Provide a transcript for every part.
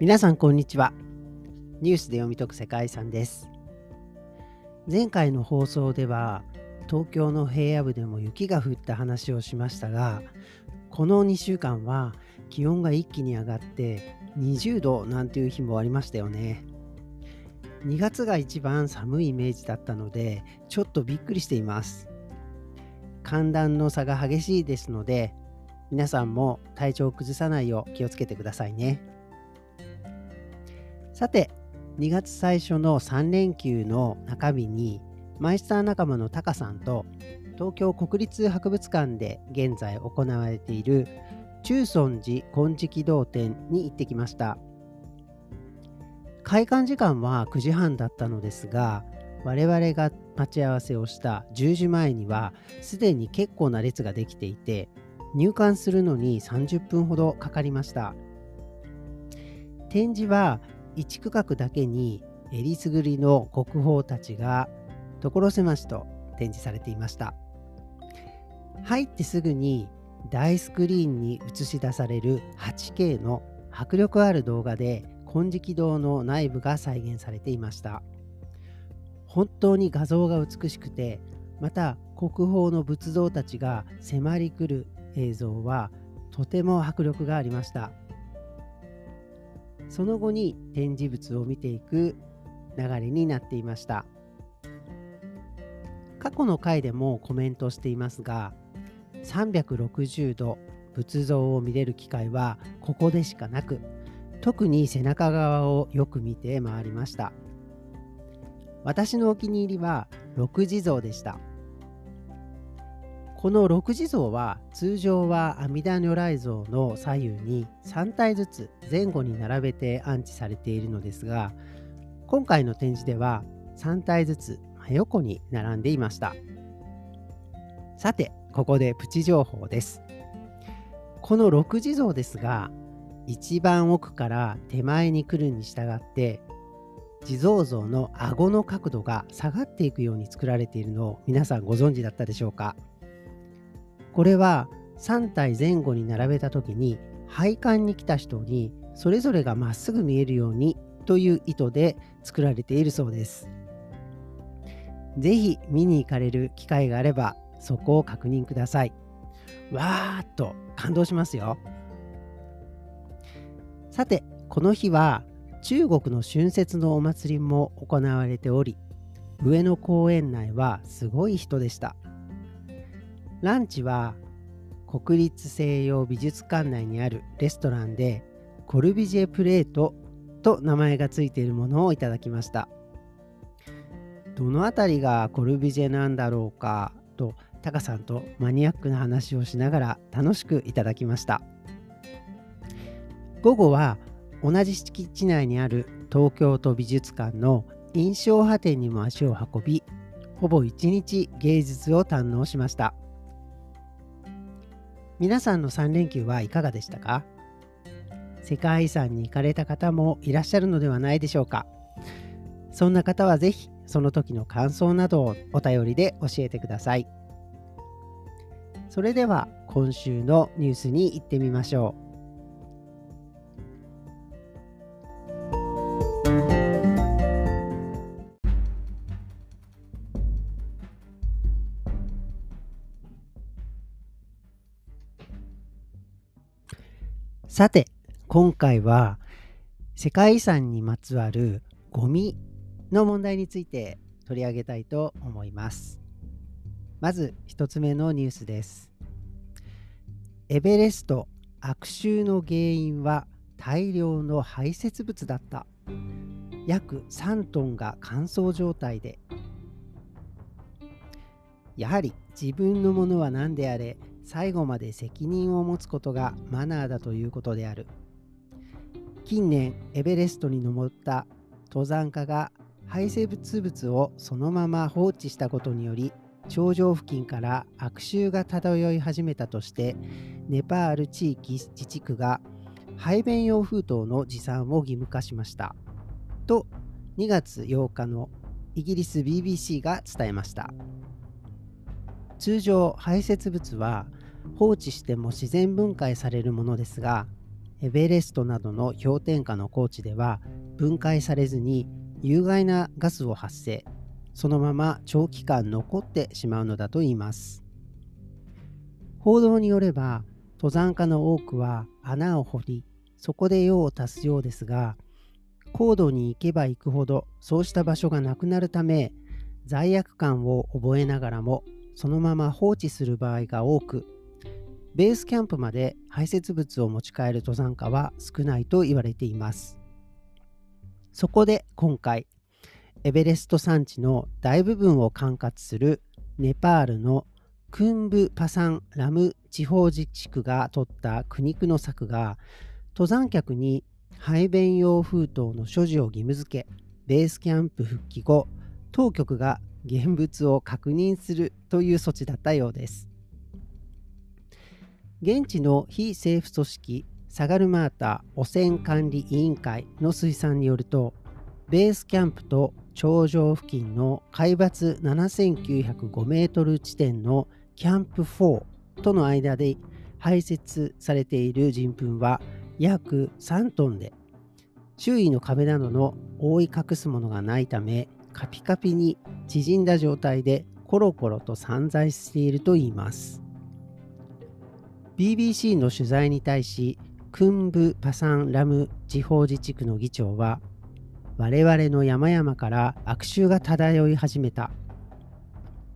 皆さんこんにちは。ニュースで読み解く世界遺産です。前回の放送では東京の平野部でも雪が降った話をしましたがこの2週間は気温が一気に上がって20度なんていう日もありましたよね。2月が一番寒いイメージだったのでちょっとびっくりしています。寒暖の差が激しいですので皆さんも体調を崩さないよう気をつけてくださいね。さて2月最初の3連休の中日にマイスター仲間のタカさんと東京国立博物館で現在行われている中尊寺金色堂展に行ってきました。開館時間は9時半だったのですが我々が待ち合わせをした10時前にはすでに結構な列ができていて入館するのに30分ほどかかりました。展示は1区画だけにえりすぐりの国宝たちが所狭しと展示されていました。入ってすぐに大スクリーンに映し出される 8K の迫力ある動画で金色堂の内部が再現されていました。本当に画像が美しくてまた国宝の仏像たちが迫り来る映像はとても迫力がありました。その後に展示物を見ていく流れになっていました。過去の回でもコメントしていますが360度仏像を見れる機会はここでしかなく特に背中側をよく見て回りました。私のお気に入りは六地蔵でした。この六地蔵は通常は阿弥陀如来像の左右に3体ずつ前後に並べて安置されているのですが今回の展示では3体ずつ真横に並んでいました。さてここでプチ情報です。この六地蔵ですが一番奥から手前に来るに従って地蔵像の顎の角度が下がっていくように作られているのを皆さんご存知だったでしょうか？これは3体前後に並べた時に配管に来た人にそれぞれがまっすぐ見えるようにという意図で作られているそうです。ぜひ見に行かれる機会があればそこを確認ください。わーっと感動しますよ。さて、この日は中国の春節のお祭りも行われており、上野公園内はすごい人でした。ランチは国立西洋美術館内にあるレストランでコルビジェプレートと名前がついているものをいただきました。どの辺りがコルビジェなんだろうか？とタカさんとマニアックな話をしながら楽しくいただきました。午後は同じ敷地内にある東京都美術館の印象派展にも足を運びほぼ一日芸術を堪能しました。皆さんの3連休はいかがでしたか？世界遺産に行かれた方もいらっしゃるのではないでしょうか？そんな方はぜひその時の感想などをお便りで教えてください。それでは今週のニュースに行ってみましょう。さて、今回は世界遺産にまつわるゴミの問題について取り上げたいと思います。まず1つ目のニュースです。エベレスト悪臭の原因は大量の排泄物だった。約3トンが乾燥状態で。やはり自分のものは何であれ最後まで責任を持つことがマナーだということである。近年エベレストに登った登山家が排泄物をそのまま放置したことにより頂上付近から悪臭が漂い始めたとしてネパール地域自治区が排便用封筒の持参を義務化しましたと2月8日のイギリス BBC が伝えました通常排泄物は放置しても自然分解されるものですがエベレストなどの氷点下の高地では分解されずに有害なガスを発生そのまま長期間残ってしまうのだといいます。報道によれば登山家の多くは穴を掘りそこで用を足すようですが高度に行けば行くほどそうした場所がなくなるため罪悪感を覚えながらもそのまま放置する場合が多くベースキャンプまで排泄物を持ち帰る登山家は少ないと言われています。そこで今回エベレスト山地の大部分を管轄するネパールのクンブ・パサン・ラム地方自治区が取った苦肉の策が登山客に排便用封筒の所持を義務付けベースキャンプ復帰後当局が現物を確認するという措置だったようです。現地の非政府組織サガルマータ汚染管理委員会の推算によるとベースキャンプと頂上付近の海抜7905メートル地点のキャンプ4との間で排泄されている人糞は約3トンで周囲の壁などの覆い隠すものがないためカピカピに縮んだ状態でコロコロと散在しているといいます。BBC の取材に対しクンブ・パサン・ラム地方自治区の議長は我々の山々から悪臭が漂い始めた。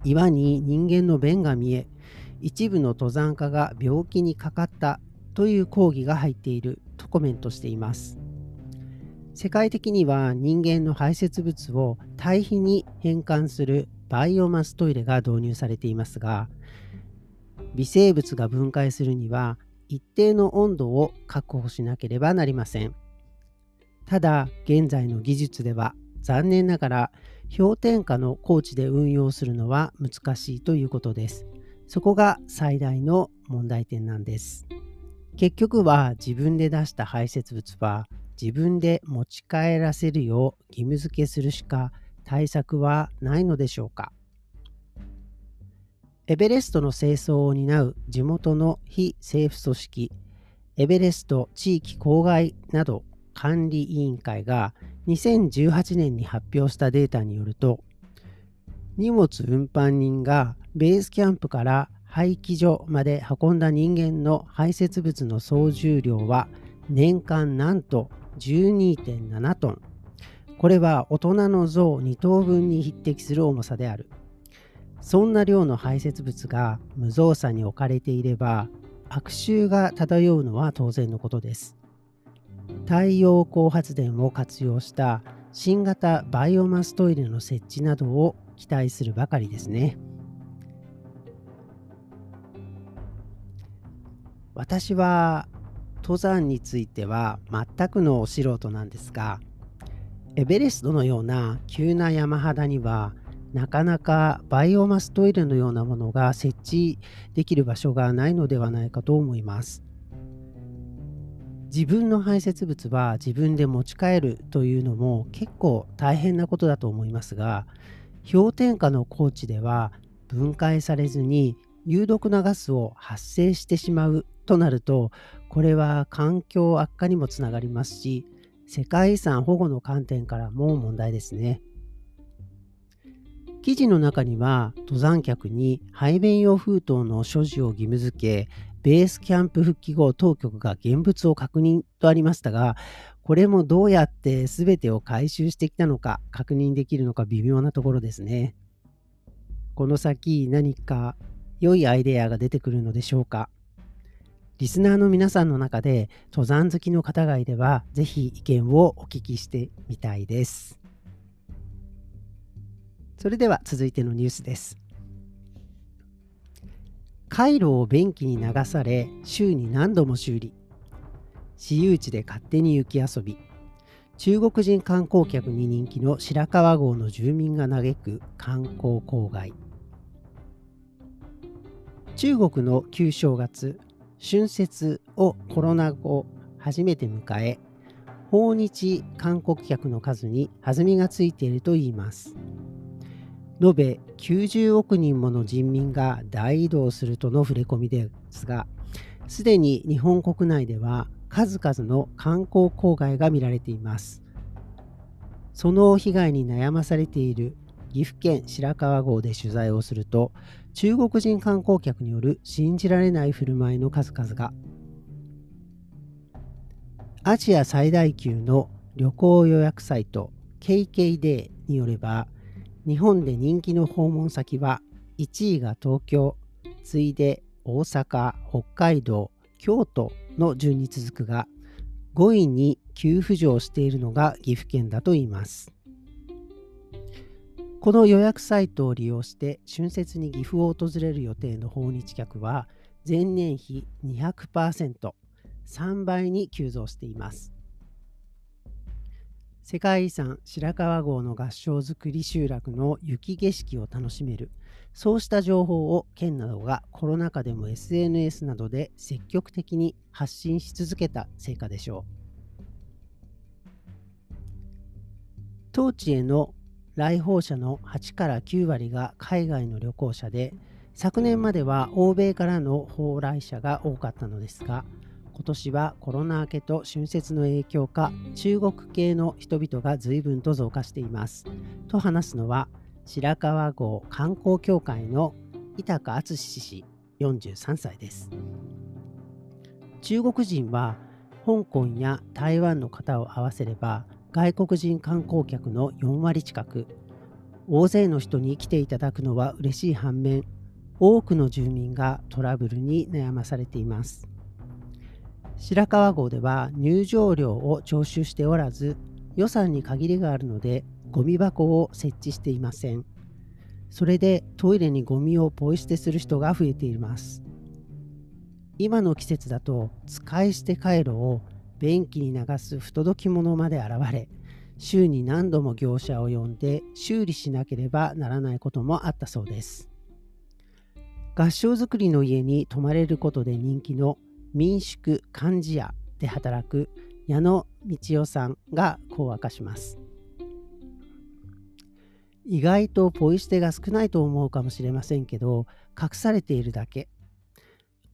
岩に人間の便が見え一部の登山家が病気にかかったという抗議が入っているとコメントしています。世界的には人間の排泄物を堆肥に変換するバイオマストイレが導入されていますが微生物が分解するには一定の温度を確保しなければなりません。ただ現在の技術では残念ながら氷点下の高地で運用するのは難しいということです。そこが最大の問題点なんです。結局は自分で出した排泄物は自分で持ち帰らせるよう義務付けするしか対策はないのでしょうか。エベレストの清掃を担う地元の非政府組織エベレスト地域郊外など管理委員会が2018年に発表したデータによると荷物運搬人がベースキャンプから廃棄所まで運んだ人間の排泄物の総重量は年間なんと12.7トン。これは大人の象2頭分に匹敵する重さである。そんな量の排泄物が無造作に置かれていれば悪臭が漂うのは当然のことです太陽光発電を活用した新型バイオマストイレの設置などを期待するばかりですね。私は登山については全くのお素人なんですがエベレストのような急な山肌にはなかなかバイオマストイレのようなものが設置できる場所がないのではないかと思います。自分の排泄物は自分で持ち帰るというのも結構大変なことだと思いますが氷点下の高地では分解されずに有毒なガスを発生してしまうとなるとこれは環境悪化にもつながりますし世界遺産保護の観点からも問題ですね。記事の中には登山客に排便用封筒の所持を義務付けベースキャンプ復帰後当局が現物を確認とありましたがこれもどうやって全てを回収してきたのか確認できるのか微妙なところですね。この先何か良いアイデアが出てくるのでしょうか。リスナーの皆さんの中で登山好きの方がいればぜひ意見をお聞きしてみたいです。それでは続いてのニュースです。回路を便器に流され週に何度も修理。私有地で勝手に雪遊び。中国人観光客に人気の白川郷の住民が嘆く観光郊外中国の旧正月春節をコロナ後初めて迎え訪日観光客の数に弾みがついているといいます。延べ90億人もの人民が大移動するとの触れ込みですがすでに日本国内では数々の観光郊外が見られています。その被害に悩まされている岐阜県白川郷で取材をすると中国人観光客による信じられない振る舞いの数々が。アジア最大級の旅行予約サイト KKday によれば日本で人気の訪問先は1位が東京次いで大阪北海道京都の順に続くが5位に急浮上しているのが岐阜県だといいますこの予約サイトを利用して春節に岐阜を訪れる予定の訪日客は前年比200%、3倍に急増しています。世界遺産白川郷の合掌造り集落の雪景色を楽しめる。そうした情報を県などがコロナ禍でも SNS などで積極的に発信し続けた成果でしょう。当地への来訪者の8から9割が海外の旅行者で昨年までは欧米からの訪来者が多かったのですが今年はコロナ明けと春節の影響か中国系の人々が随分と増加しています。と話すのは白川郷観光協会の伊高敦氏43歳です。中国人は香港や台湾の方を合わせれば外国人観光客の4割近く。大勢の人に来ていただくのは嬉しい反面多くの住民がトラブルに悩まされています。白川郷では入場料を徴収しておらず予算に限りがあるのでゴミ箱を設置していません。それでトイレにゴミをポイ捨てする人が増えています。今の季節だと使い捨て回路を便器に流す不届き者まで現れ週に何度も業者を呼んで修理しなければならないこともあったそうです。合掌造りの家に泊まれることで人気の民宿漢字屋で働く矢野道夫さんがこう明かします意外とポイ捨てが少ないと思うかもしれませんけど隠されているだけ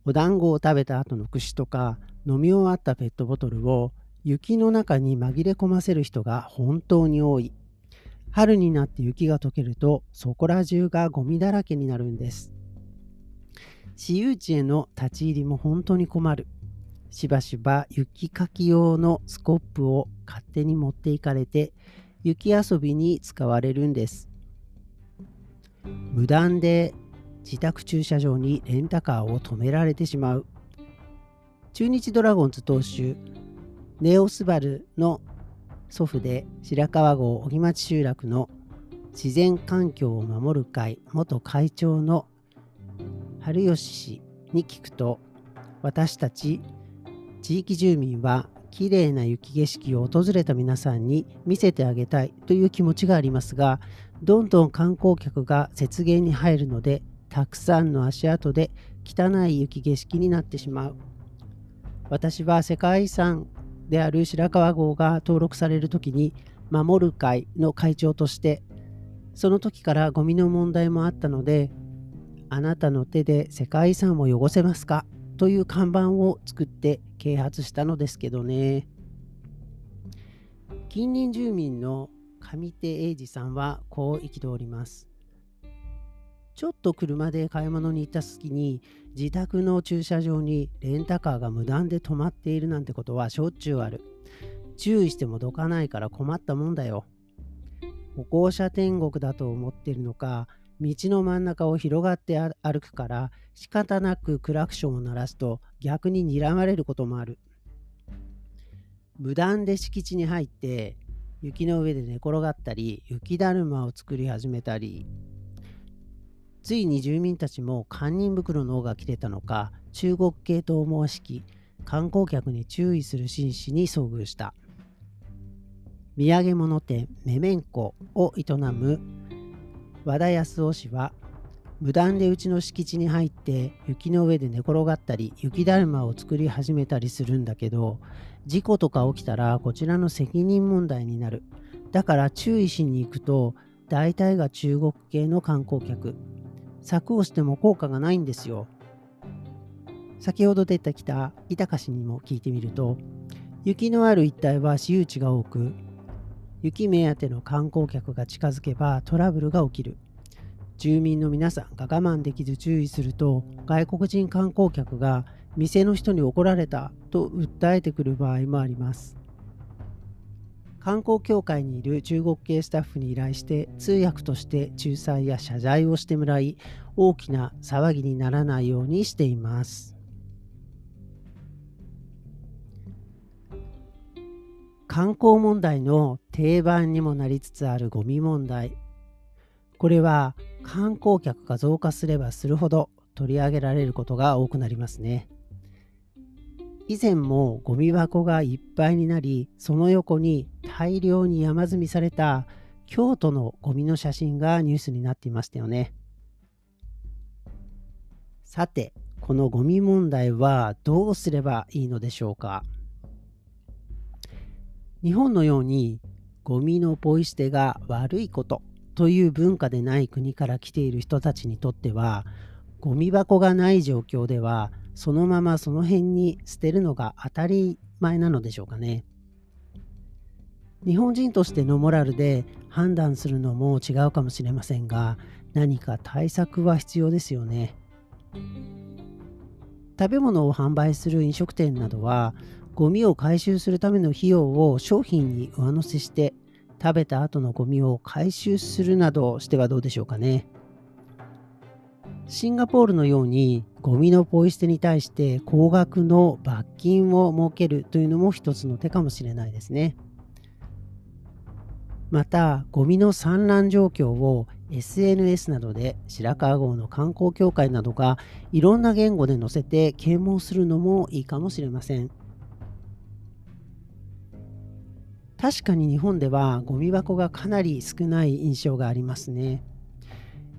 お団子を食べた後の串とか飲み終わったペットボトルを雪の中に紛れ込ませる人が本当に多い。春になって雪が溶けるとそこら中がゴミだらけになるんです。私有地への立ち入りも本当に困る。しばしば雪かき用のスコップを勝手に持っていかれて雪遊びに使われるんです。無断で自宅駐車場にレンタカーを止められてしまう。中日ドラゴンズ投手ネオスバルの祖父で白川郷小木町集落の自然環境を守る会元会長の春吉氏に聞くと私たち地域住民はきれいな雪景色を訪れた皆さんに見せてあげたいという気持ちがありますがどんどん観光客が雪原に入るのでたくさんの足跡で汚い雪景色になってしまう。私は世界遺産である白川郷が登録される時に守る会の会長としてその時からゴミの問題もあったのであなたの手で世界遺産を汚せますか？という看板を作って啓発したのですけどね近隣住民の上手英二さんはこう憤りますちょっと車で買い物に行った隙に自宅の駐車場にレンタカーが無断で止まっているなんてことはしょっちゅうある。注意してもどかないから困ったもんだよ。歩行者天国だと思ってるのか、道の真ん中を広がって歩くから仕方なくクラクションを鳴らすと逆に睨まれることもある。無断で敷地に入って雪の上で寝転がったり雪だるまを作り始めたりついに住民たちも堪忍袋の尾が切れたのか中国系と思わしき観光客に注意する紳士に遭遇した土産物店メメンコを営む和田康夫氏は無断でうちの敷地に入って雪の上で寝転がったり雪だるまを作り始めたりするんだけど事故とか起きたらこちらの責任問題になるだから注意しに行くと大体が中国系の観光客柵をしても効果がないんですよ。先ほど出てきた板橋氏にも聞いてみると雪のある一帯は私有地が多く雪目当ての観光客が近づけばトラブルが起きる。住民の皆さんが我慢できず注意すると外国人観光客が店の人に怒られたと訴えてくる場合もあります。観光協会にいる中国系スタッフに依頼して通訳として仲裁や謝罪をしてもらい大きな騒ぎにならないようにしています。観光問題の定番にもなりつつあるゴミ問題。これは観光客が増加すればするほど取り上げられることが多くなりますね。以前もゴミ箱がいっぱいになりその横に大量に山積みされた京都のゴミの写真がニュースになっていましたよね。さてこのゴミ問題はどうすればいいのでしょうか。日本のようにゴミのポイ捨てが悪いことという文化でない国から来ている人たちにとってはゴミ箱がない状況ではそのままその辺に捨てるのが当たり前なのでしょうかね。日本人としてのモラルで判断するのも違うかもしれませんが何か対策は必要ですよね。食べ物を販売する飲食店などはゴミを回収するための費用を商品に上乗せして食べた後のゴミを回収するなどしてはどうでしょうかね。シンガポールのようにゴミのポイ捨てに対して高額の罰金を設けるというのも一つの手かもしれないですね。また、ゴミの散乱状況を SNS などで白川郷の観光協会などがいろんな言語で載せて啓蒙するのもいいかもしれません。確かに日本ではゴミ箱がかなり少ない印象がありますね。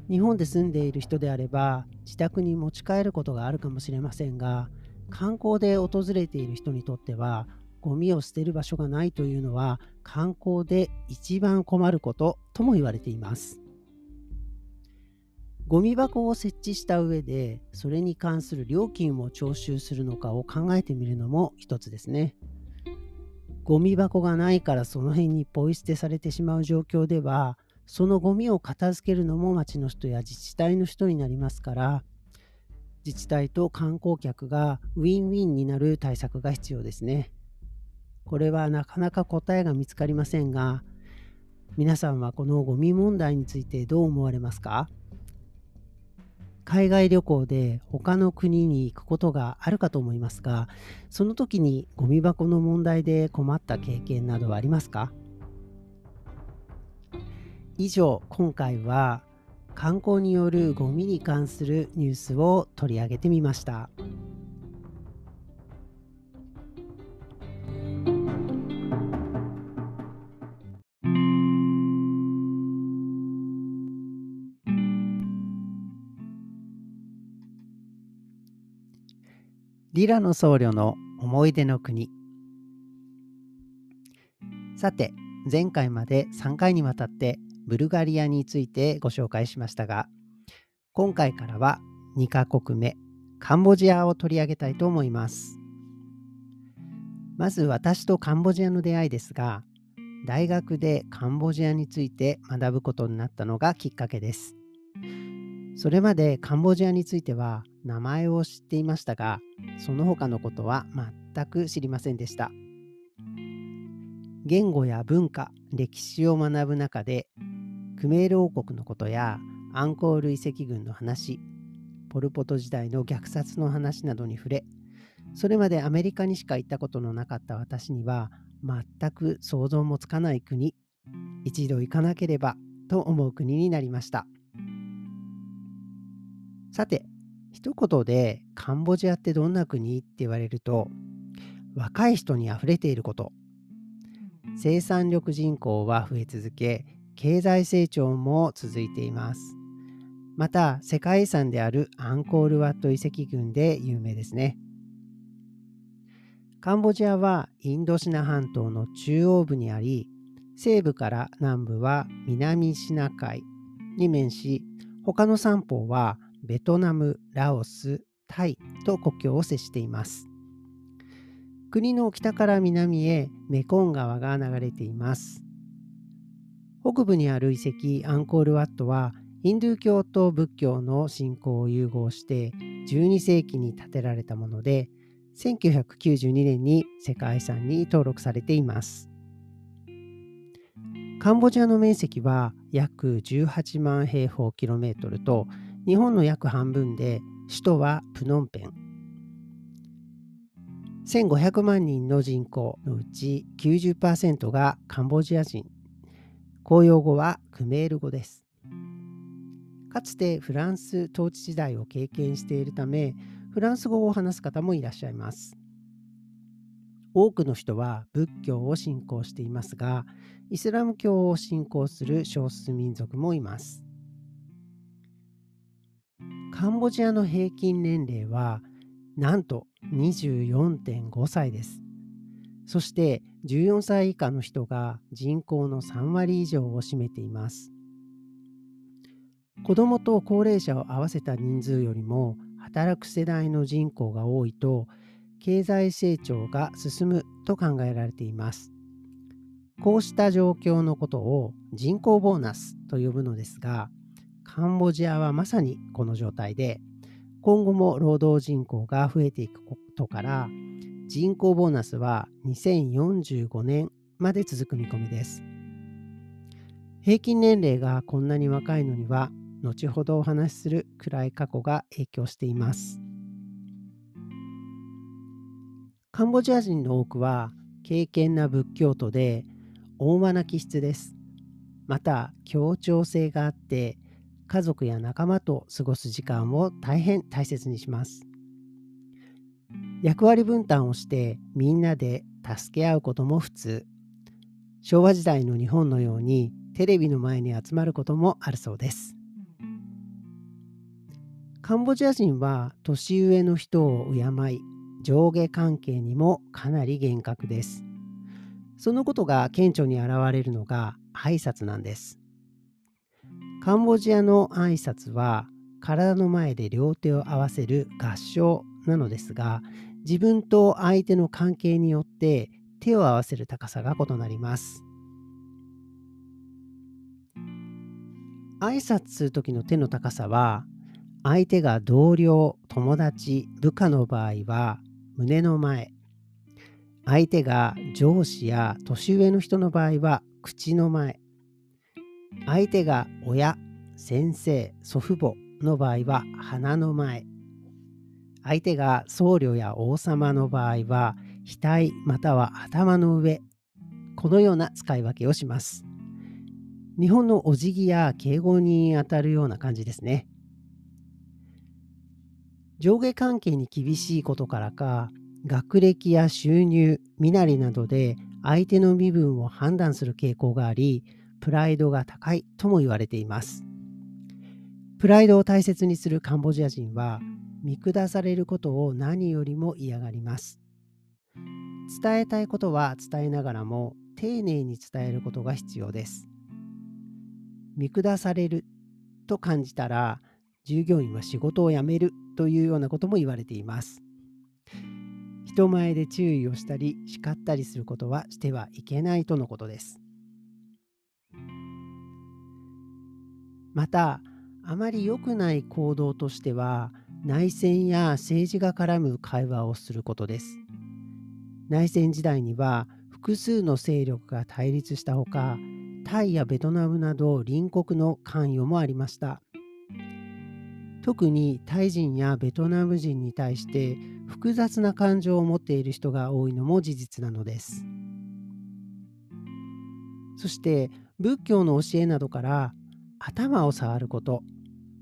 日本で住んでいる人であれば自宅に持ち帰ることがあるかもしれませんが観光で訪れている人にとってはゴミを捨てる場所がないというのは観光で一番困ることとも言われています。ゴミ箱を設置した上でそれに関する料金を徴収するのかを考えてみるのも一つですね。ゴミ箱がないからその辺にポイ捨てされてしまう状況ではそのゴミを片付けるのも町の人や自治体の人になりますから自治体と観光客がウィンウィンになる対策が必要ですね。これはなかなか答えが見つかりませんが皆さんはこのゴミ問題についてどう思われますか？海外旅行で他の国に行くことがあるかと思いますが、その時にゴミ箱の問題で困った経験などはありますか？以上、今回は観光によるゴミに関するニュースを取り上げてみました。リラの僧侶の思い出の国。さて前回まで3回にわたってブルガリアについてご紹介しましたが今回からは2カ国目カンボジアを取り上げたいと思います。まず私とカンボジアの出会いですが大学でカンボジアについて学ぶことになったのがきっかけです。それまでカンボジアについては名前を知っていましたが、その他のことは全く知りませんでした。言語や文化、歴史を学ぶ中で、クメール王国のことやアンコール遺跡群の話、ポル・ポト時代の虐殺の話などに触れ、それまでアメリカにしか行ったことのなかった私には、全く想像もつかない国、一度行かなければと思う国になりました。さて、一言でカンボジアってどんな国？って言われると、若い人にあふれていること。生産力人口は増え続け、経済成長も続いています。また、世界遺産であるアンコールワット遺跡群で有名ですね。カンボジアはインドシナ半島の中央部にあり、西部から南部は南シナ海に面し、他の三方はベトナム、ラオス、タイと国境を接しています。国の北から南へメコン川が流れています。北部にある遺跡アンコールワットはヒンドゥー教と仏教の信仰を融合して12世紀に建てられたもので1992年に世界遺産に登録されています。カンボジアの面積は約18万平方キロメートルと日本の約半分で首都はプノンペン。1500万人の人口のうち90%がカンボジア人。公用語はクメール語です。かつてフランス統治時代を経験しているためフランス語を話す方もいらっしゃいます。多くの人は仏教を信仰していますがイスラム教を信仰する少数民族もいます。カンボジアの平均年齢はなんと24.5歳です。そして14歳以下の人が人口の3割以上を占めています。子どもと高齢者を合わせた人数よりも働く世代の人口が多いと経済成長が進むと考えられています。こうした状況のことを人口ボーナスと呼ぶのですがカンボジアはまさにこの状態で、今後も労働人口が増えていくことから、人口ボーナスは2045年まで続く見込みです。平均年齢がこんなに若いのには、後ほどお話しする暗い過去が影響しています。カンボジア人の多くは敬虔な仏教徒で温和な気質です。また協調性があって家族や仲間と過ごす時間を大変大切にします。役割分担をしてみんなで助け合うことも普通。昭和時代の日本のようにテレビの前に集まることもあるそうです。カンボジア人は年上の人を敬い、上下関係にもかなり厳格です。そのことが顕著に現れるのが挨拶なんです。カンボジアの挨拶は体の前で両手を合わせる合唱なのですが自分と相手の関係によって手を合わせる高さが異なります。挨拶する時の手の高さは相手が同僚友達部下の場合は胸の前。相手が上司や年上の人の場合は口の前。相手が親、先生、祖父母の場合は鼻の前。相手が僧侶や王様の場合は額または頭の上。このような使い分けをします。日本のお辞儀や敬語にあたるような感じですね。上下関係に厳しいことからか、学歴や収入、身なりなどで相手の身分を判断する傾向があり、プライドが高いとも言われています。プライドを大切にするカンボジア人は見下されることを何よりも嫌がります。伝えたいことは伝えながらも丁寧に伝えることが必要です。見下されると感じたら従業員は仕事を辞めるというようなことも言われています。人前で注意をしたり叱ったりすることはしてはいけないとのことです。またあまり良くない行動としては内戦や政治が絡む会話をすることです。内戦時代には複数の勢力が対立したほかタイやベトナムなど隣国の関与もありました。特にタイ人やベトナム人に対して複雑な感情を持っている人が多いのも事実なのです。そして仏教の教えなどから頭を触ること、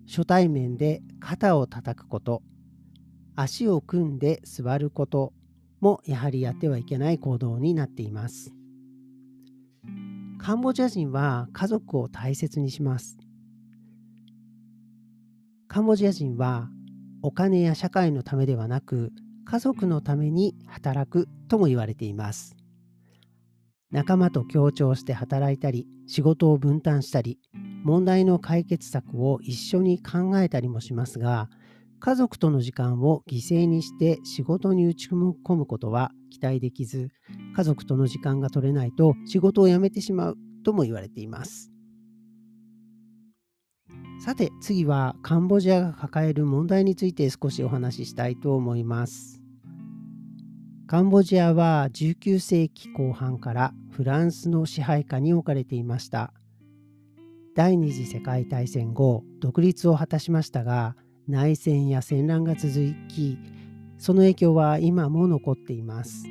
初対面で肩を叩くこと、足を組んで座ることもやはりやってはいけない行動になっています。カンボジア人は家族を大切にします。カンボジア人はお金や社会のためではなく家族のために働くとも言われています。仲間と協調して働いたり仕事を分担したり問題の解決策を一緒に考えたりもしますが家族との時間を犠牲にして仕事に打ち込むことは期待できず、家族との時間が取れないと仕事を辞めてしまうとも言われています。さて次はカンボジアが抱える問題について少しお話ししたいと思います。カンボジアは19世紀後半からフランスの支配下に置かれていました。第二次世界大戦後独立を果たしましたが内戦や戦乱が続きその影響は今も残っています。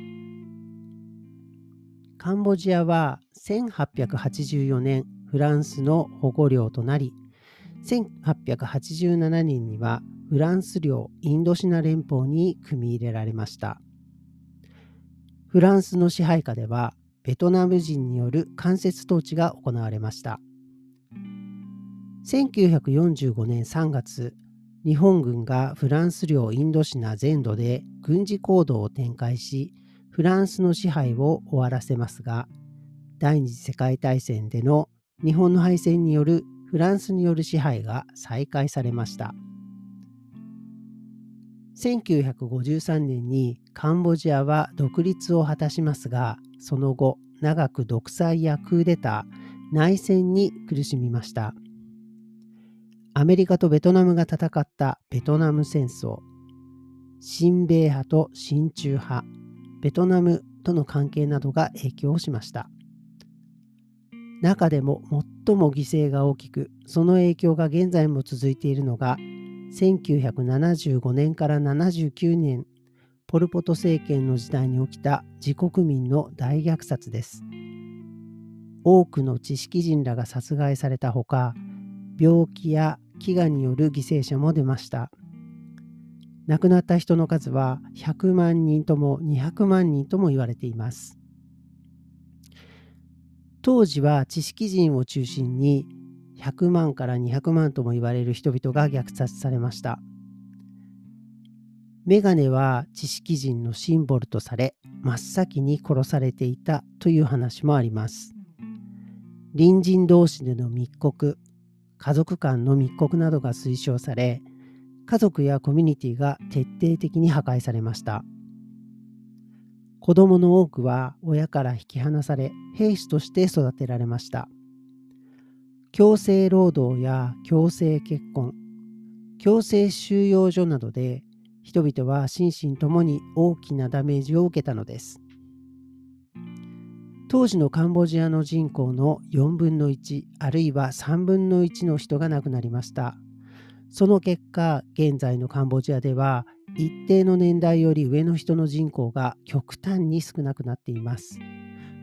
カンボジアは1884年フランスの保護領となり1887年にはフランス領インドシナ連邦に組み入れられました。フランスの支配下ではベトナム人による間接統治が行われました。1945年3月日本軍がフランス領インドシナ全土で軍事行動を展開しフランスの支配を終わらせますが第二次世界大戦での日本の敗戦によるフランスによる支配が再開されました。1953年にカンボジアは独立を果たしますがその後長く独裁やクーデター内戦に苦しみました。アメリカとベトナムが戦ったベトナム戦争。親米派と親中派ベトナムとの関係などが影響しました。中でも最も犠牲が大きくその影響が現在も続いているのが1975年から79年ポル・ポト政権の時代に起きた自国民の大虐殺です。多くの知識人らが殺害されたほか病気や飢餓による犠牲者も出ました亡くなった人の数は100万人とも200万人とも言われています当時は知識人を中心に100万から200万とも言われる人々が虐殺されました。メガネは知識人のシンボルとされ真っ先に殺されていたという話もあります。隣人同士での密告、家族間の密告などが推奨され、家族やコミュニティが徹底的に破壊されました。子供の多くは親から引き離され兵士として育てられました。強制労働や強制結婚、強制収容所などで人々は心身ともに大きなダメージを受けたのです。当時のカンボジアの人口の4分の1あるいは3分の1の人が亡くなりました。その結果、現在のカンボジアでは一定の年代より上の人の人口が極端に少なくなっています。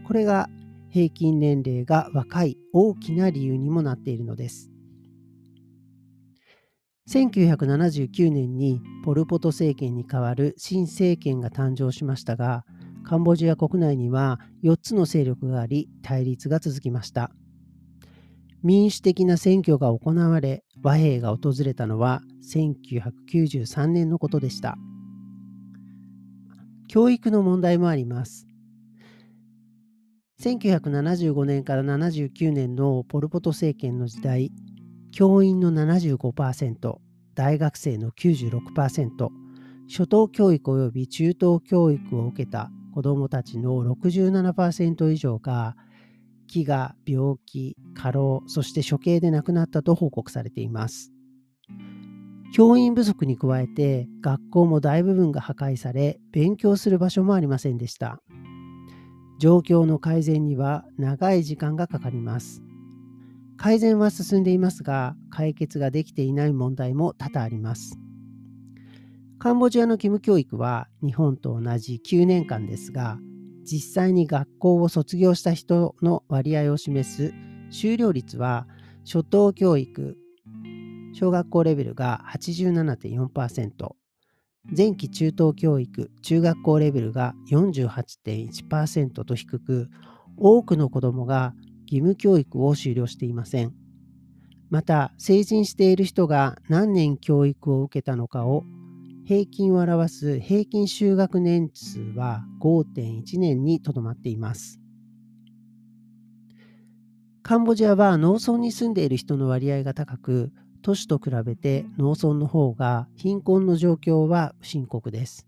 これが平均年齢が若い大きな理由にもなっているのです。1979年にポル・ポト政権に代わる新政権が誕生しましたが、カンボジア国内には4つの勢力があり対立が続きました。民主的な選挙が行われ和平が訪れたのは1993年のことでした。教育の問題もあります。1975年から79年のポル・ポト政権の時代、教員の75%、大学生の96%、初等教育及び中等教育を受けた子どもたちの67%以上が飢餓、病気、過労、そして処刑で亡くなったと報告されています。教員不足に加えて学校も大部分が破壊され勉強する場所もありませんでした。状況の改善には長い時間がかかります。改善は進んでいますが解決ができていない問題も多々あります。カンボジアの義務教育は日本と同じ9年間ですが実際に学校を卒業した人の割合を示す修了率は初等教育小学校レベルが87.4%前期中等教育中学校レベルが48.1%と低く多くの子どもが義務教育を修了していません。また成人している人が何年教育を受けたのかを平均を表す平均就学年数は5.1年にとどまっています。カンボジアは農村に住んでいる人の割合が高く、都市と比べて農村の方が貧困の状況は深刻です。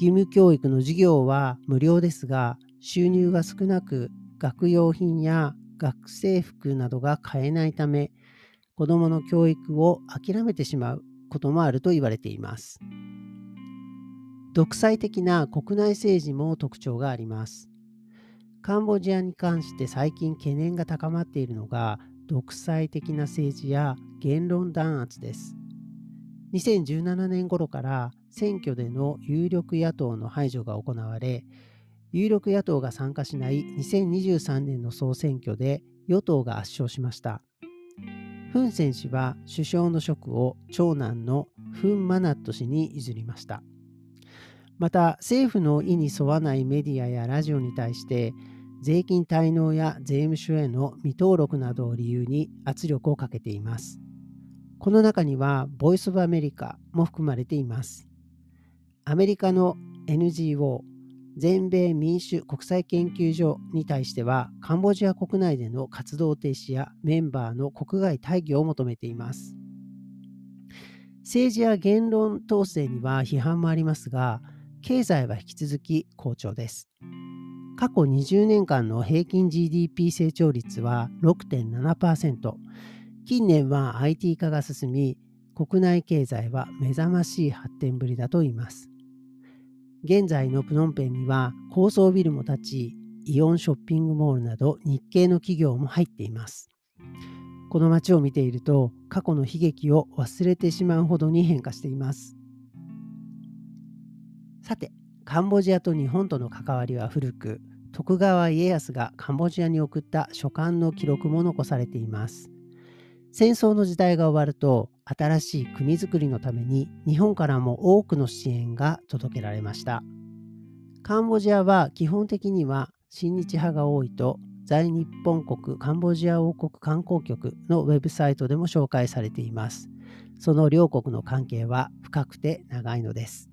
義務教育の授業は無料ですが収入が少なく学用品や学生服などが買えないため子どもの教育を諦めてしまうこともあると言われています。独裁的な国内政治も特徴があります。カンボジアに関して最近懸念が高まっているのが独裁的な政治や言論弾圧です。2017年頃から選挙での有力野党の排除が行われ、有力野党が参加しない2023年の総選挙で与党が圧勝しました。フン・セン氏は首相の職を長男のフン・マナット氏に譲りました。また政府の意に沿わないメディアやラジオに対して税金滞納や税務署への未登録などを理由に圧力をかけています。この中にはボイス・オブ・アメリカも含まれています。アメリカの NGO 全米民主国際研究所に対してはカンボジア国内での活動停止やメンバーの国外退去を求めています。政治や言論統制には批判もありますが経済は引き続き好調です。過去20年間の平均 GDP 成長率は6.7%。近年は IT 化が進み、国内経済は目覚ましい発展ぶりだと言います。現在のプノンペンには高層ビルも建ち、イオンショッピングモールなど日系の企業も入っています。この街を見ていると過去の悲劇を忘れてしまうほどに変化しています。さて、カンボジアと日本との関わりは古く、徳川家康がカンボジアに送った書簡の記録も残されています。戦争の時代が終わると、新しい国づくりのために日本からも多くの支援が届けられました。カンボジアは基本的には親日派が多いと在日本国カンボジア王国観光局のウェブサイトでも紹介されています。その両国の関係は深くて長いのです。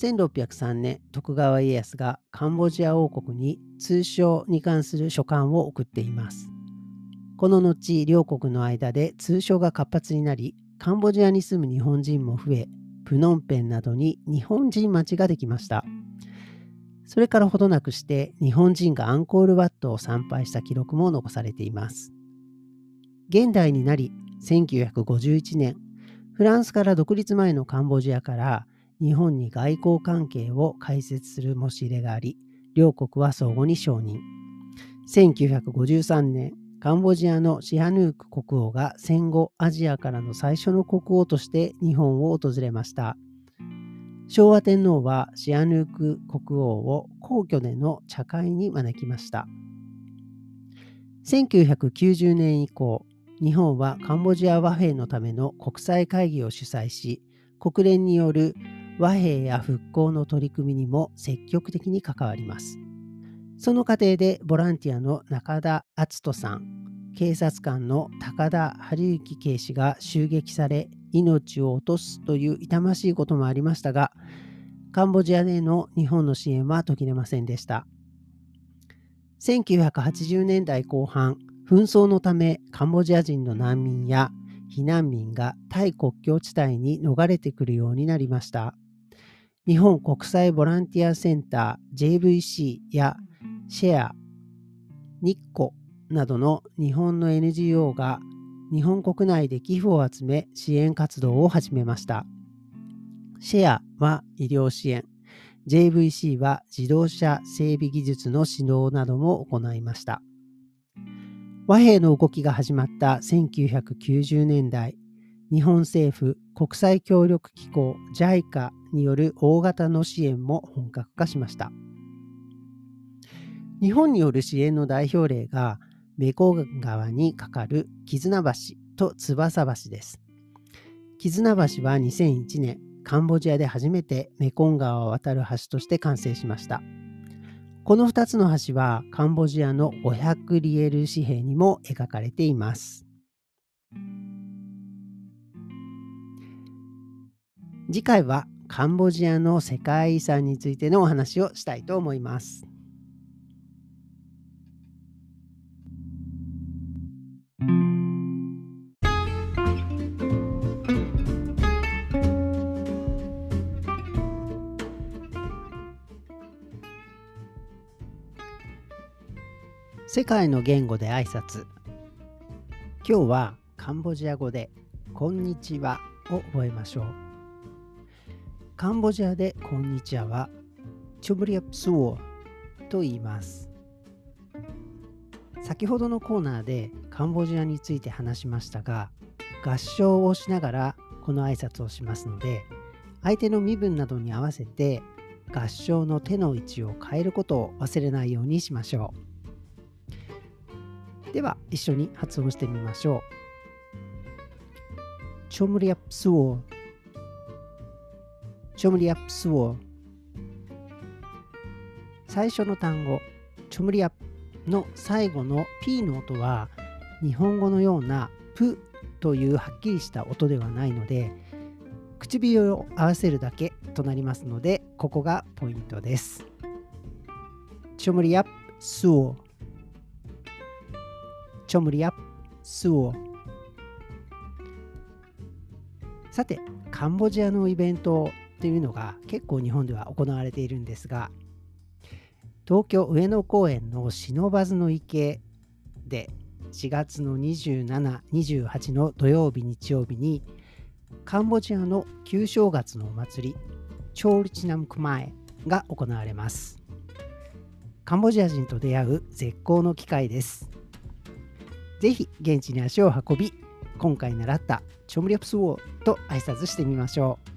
1603年、徳川家康がカンボジア王国に通商に関する書簡を送っています。この後、両国の間で通商が活発になり、カンボジアに住む日本人も増え、プノンペンなどに日本人町ができました。それからほどなくして日本人がアンコールワットを参拝した記録も残されています。現代になり、1951年、フランスから独立前のカンボジアから日本に外交関係を開設する申し入れがあり、両国は相互に承認。1953年、カンボジアのシアヌーク国王が戦後アジアからの最初の国王として日本を訪れました。昭和天皇はシアヌーク国王を皇居での茶会に招きました。1990年以降、日本はカンボジア和平のための国際会議を主催し、国連による和平や復興の取り組みにも積極的に関わります。その過程でボランティアの中田篤人さん、警察官の高田晴之警視が襲撃され命を落とすという痛ましいこともありましたが、カンボジアでの日本の支援は途切れませんでした。1980年代後半、紛争のためカンボジア人の難民や避難民がタイ国境地帯に逃れてくるようになりました。日本国際ボランティアセンター JVC やシェア、日光などの日本の NGO が日本国内で寄付を集め支援活動を始めました。シェアは医療支援、JVC は自動車整備技術の指導なども行いました。和平の動きが始まった1990年代、日本政府国際協力機構 JICA による大型の支援も本格化しました。日本による支援の代表例がメコン川に架かる絆橋と翼橋です。絆橋は2001年、カンボジアで初めてメコン川を渡る橋として完成しました。この2つの橋はカンボジアの500リエル紙幣にも描かれています。次回はカンボジアの世界遺産についてのお話をしたいと思います。世界の言語で挨拶。今日はカンボジア語で「こんにちは」を覚えましょう。カンボジアで「こんにちは」はチョブリアプスオと言います。先ほどのコーナーでカンボジアについて話しましたが合唱をしながらこの挨拶をしますので相手の身分などに合わせて合唱の手の位置を変えることを忘れないようにしましょう。では一緒に発音してみましょう。チョムリアップスウォーチョムリアップスウォー最初の単語チョムリアップの最後の P の音は日本語のようなプというはっきりした音ではないので唇を合わせるだけとなりますのでここがポイントです。チョムリアップスウォーチョムリアスオさてカンボジアのイベントというのが結構日本では行われているんですが東京上野公園の不忍池で4月の27、28の土曜日、日曜日にカンボジアの旧正月のお祭り、チョールチナムクマエが行われます。カンボジア人と出会う絶好の機会です。ぜひ現地に足を運び、今回習ったチョムリアプスウォーと挨拶してみましょう。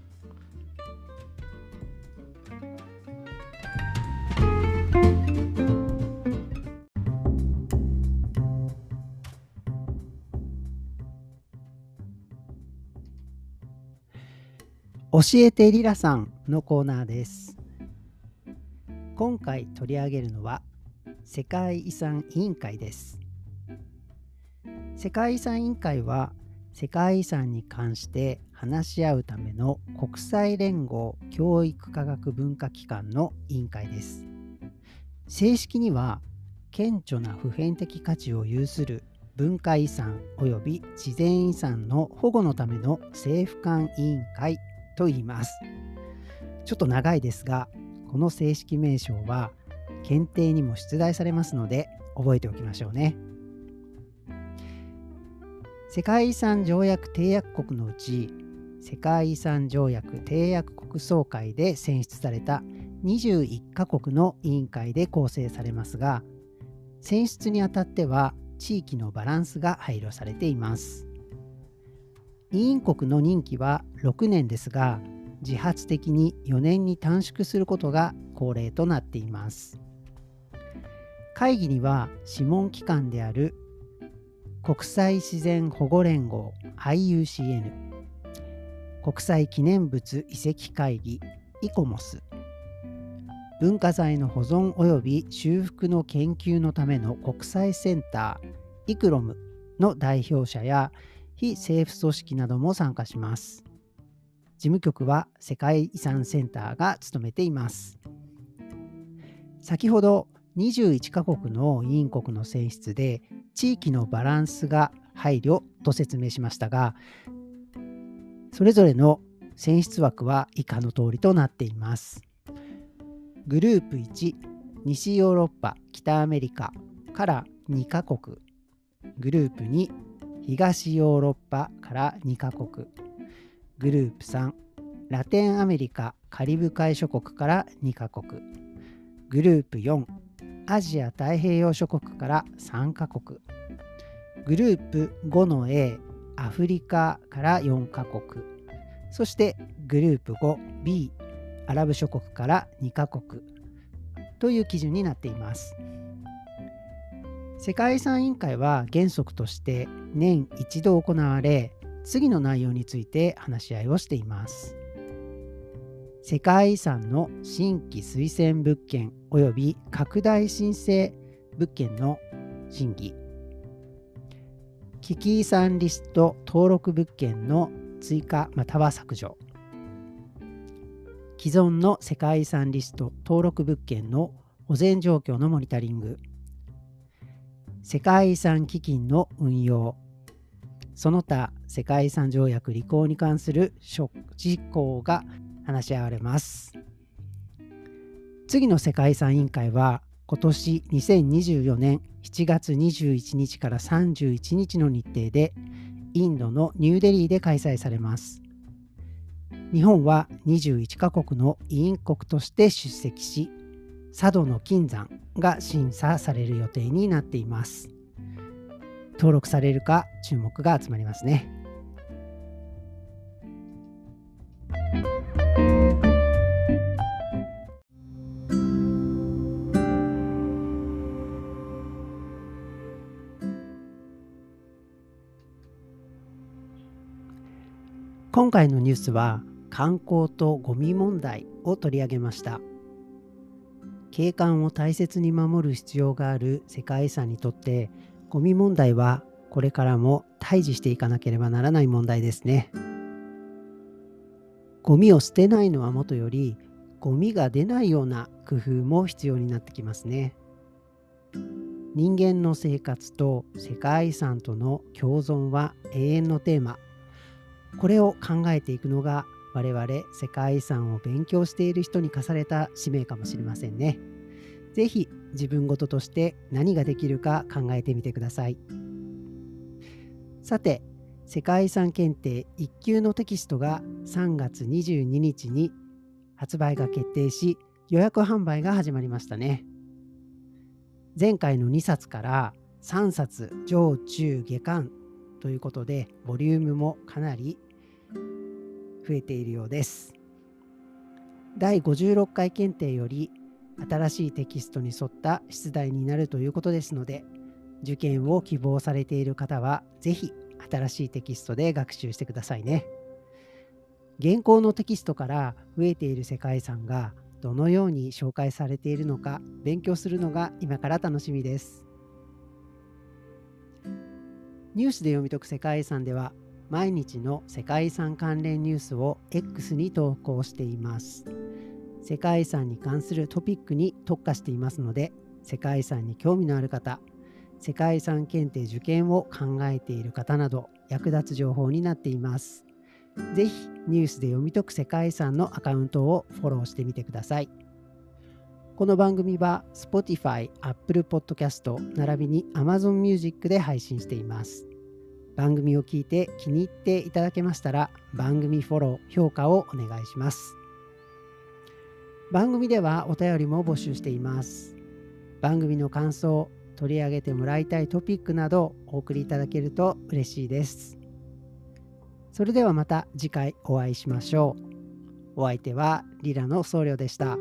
教えてリラさんのコーナーです。今回取り上げるのは世界遺産委員会です。世界遺産委員会は世界遺産に関して話し合うための国際連合教育科学文化機関の委員会です。正式には顕著な普遍的価値を有する文化遺産及び自然遺産の保護のための政府間委員会と言います。ちょっと長いですが、この正式名称は検定にも出題されますので覚えておきましょうね。世界遺産条約締約国のうち世界遺産条約締約国総会で選出された21カ国の委員会で構成されますが選出にあたっては地域のバランスが配慮されています。委員国の任期は6年ですが自発的に4年に短縮することが恒例となっています。会議には諮問機関である国際自然保護連合 IUCN 国際記念物遺跡会議イコモス文化財の保存及び修復の研究のための国際センターイクロムの代表者や非政府組織なども参加します。事務局は世界遺産センターが務めています。先ほど21カ国の委員国の選出で地域のバランスが配慮と説明しましたがそれぞれの選出枠は以下の通りとなっています。グループ1西ヨーロッパ北アメリカから2カ国。グループ2東ヨーロッパから2カ国。グループ3ラテンアメリカカリブ海諸国から2カ国。グループ4アジア太平洋諸国から3カ国。グループ5の A アフリカから4カ国。そしてグループ 5B アラブ諸国から2カ国。という基準になっています。世界遺産委員会は原則として年一度行われ次の内容について話し合いをしています。世界遺産の新規推薦物件及び拡大申請物件の審議危機遺産リスト登録物件の追加または削除既存の世界遺産リスト登録物件の保全状況のモニタリング世界遺産基金の運用その他世界遺産条約履行に関する事項が話し合われます次の世界遺産委員会は今年2024年7月21日から31日の日程でインドのニューデリーで開催されます。日本は21カ国の委員国として出席し、佐渡の金山が審査される予定になっています。登録されるか注目が集まりますね。今回のニュースは観光とゴミ問題を取り上げました。景観を大切に守る必要がある世界遺産にとってゴミ問題はこれからも対峙していかなければならない問題ですね。ゴミを捨てないのはもとよりゴミが出ないような工夫も必要になってきますね。人間の生活と世界遺産との共存は永遠のテーマ。これを考えていくのが我々世界遺産を勉強している人に課された使命かもしれませんね。是非自分事として何ができるか考えてみてください。さて、世界遺産検定1級のテキストが3月22日に発売が決定し予約販売が始まりましたね。前回の2冊から3冊上中下巻ということでボリュームもかなり増えているようです。第56回検定より新しいテキストに沿った出題になるということですので受験を希望されている方は是非新しいテキストで学習してくださいね。現行のテキストから増えている世界遺産がどのように紹介されているのか勉強するのが今から楽しみです。ニュースで読み解く世界遺産では毎日の世界遺産関連ニュースを X に投稿しています。世界遺産に関するトピックに特化していますので世界遺産に興味のある方世界遺産検定受験を考えている方など役立つ情報になっています。ぜひニュースで読み解く世界遺産のアカウントをフォローしてみてください。この番組は Spotify、Apple Podcast 並びに Amazon Music で配信しています。番組を聞いて気に入っていただけましたら番組フォロー、評価をお願いします。番組ではお便りも募集しています。番組の感想、取り上げてもらいたいトピックなどお送りいただけると嬉しいです。それではまた次回お会いしましょう。お相手はリラの僧侶でした。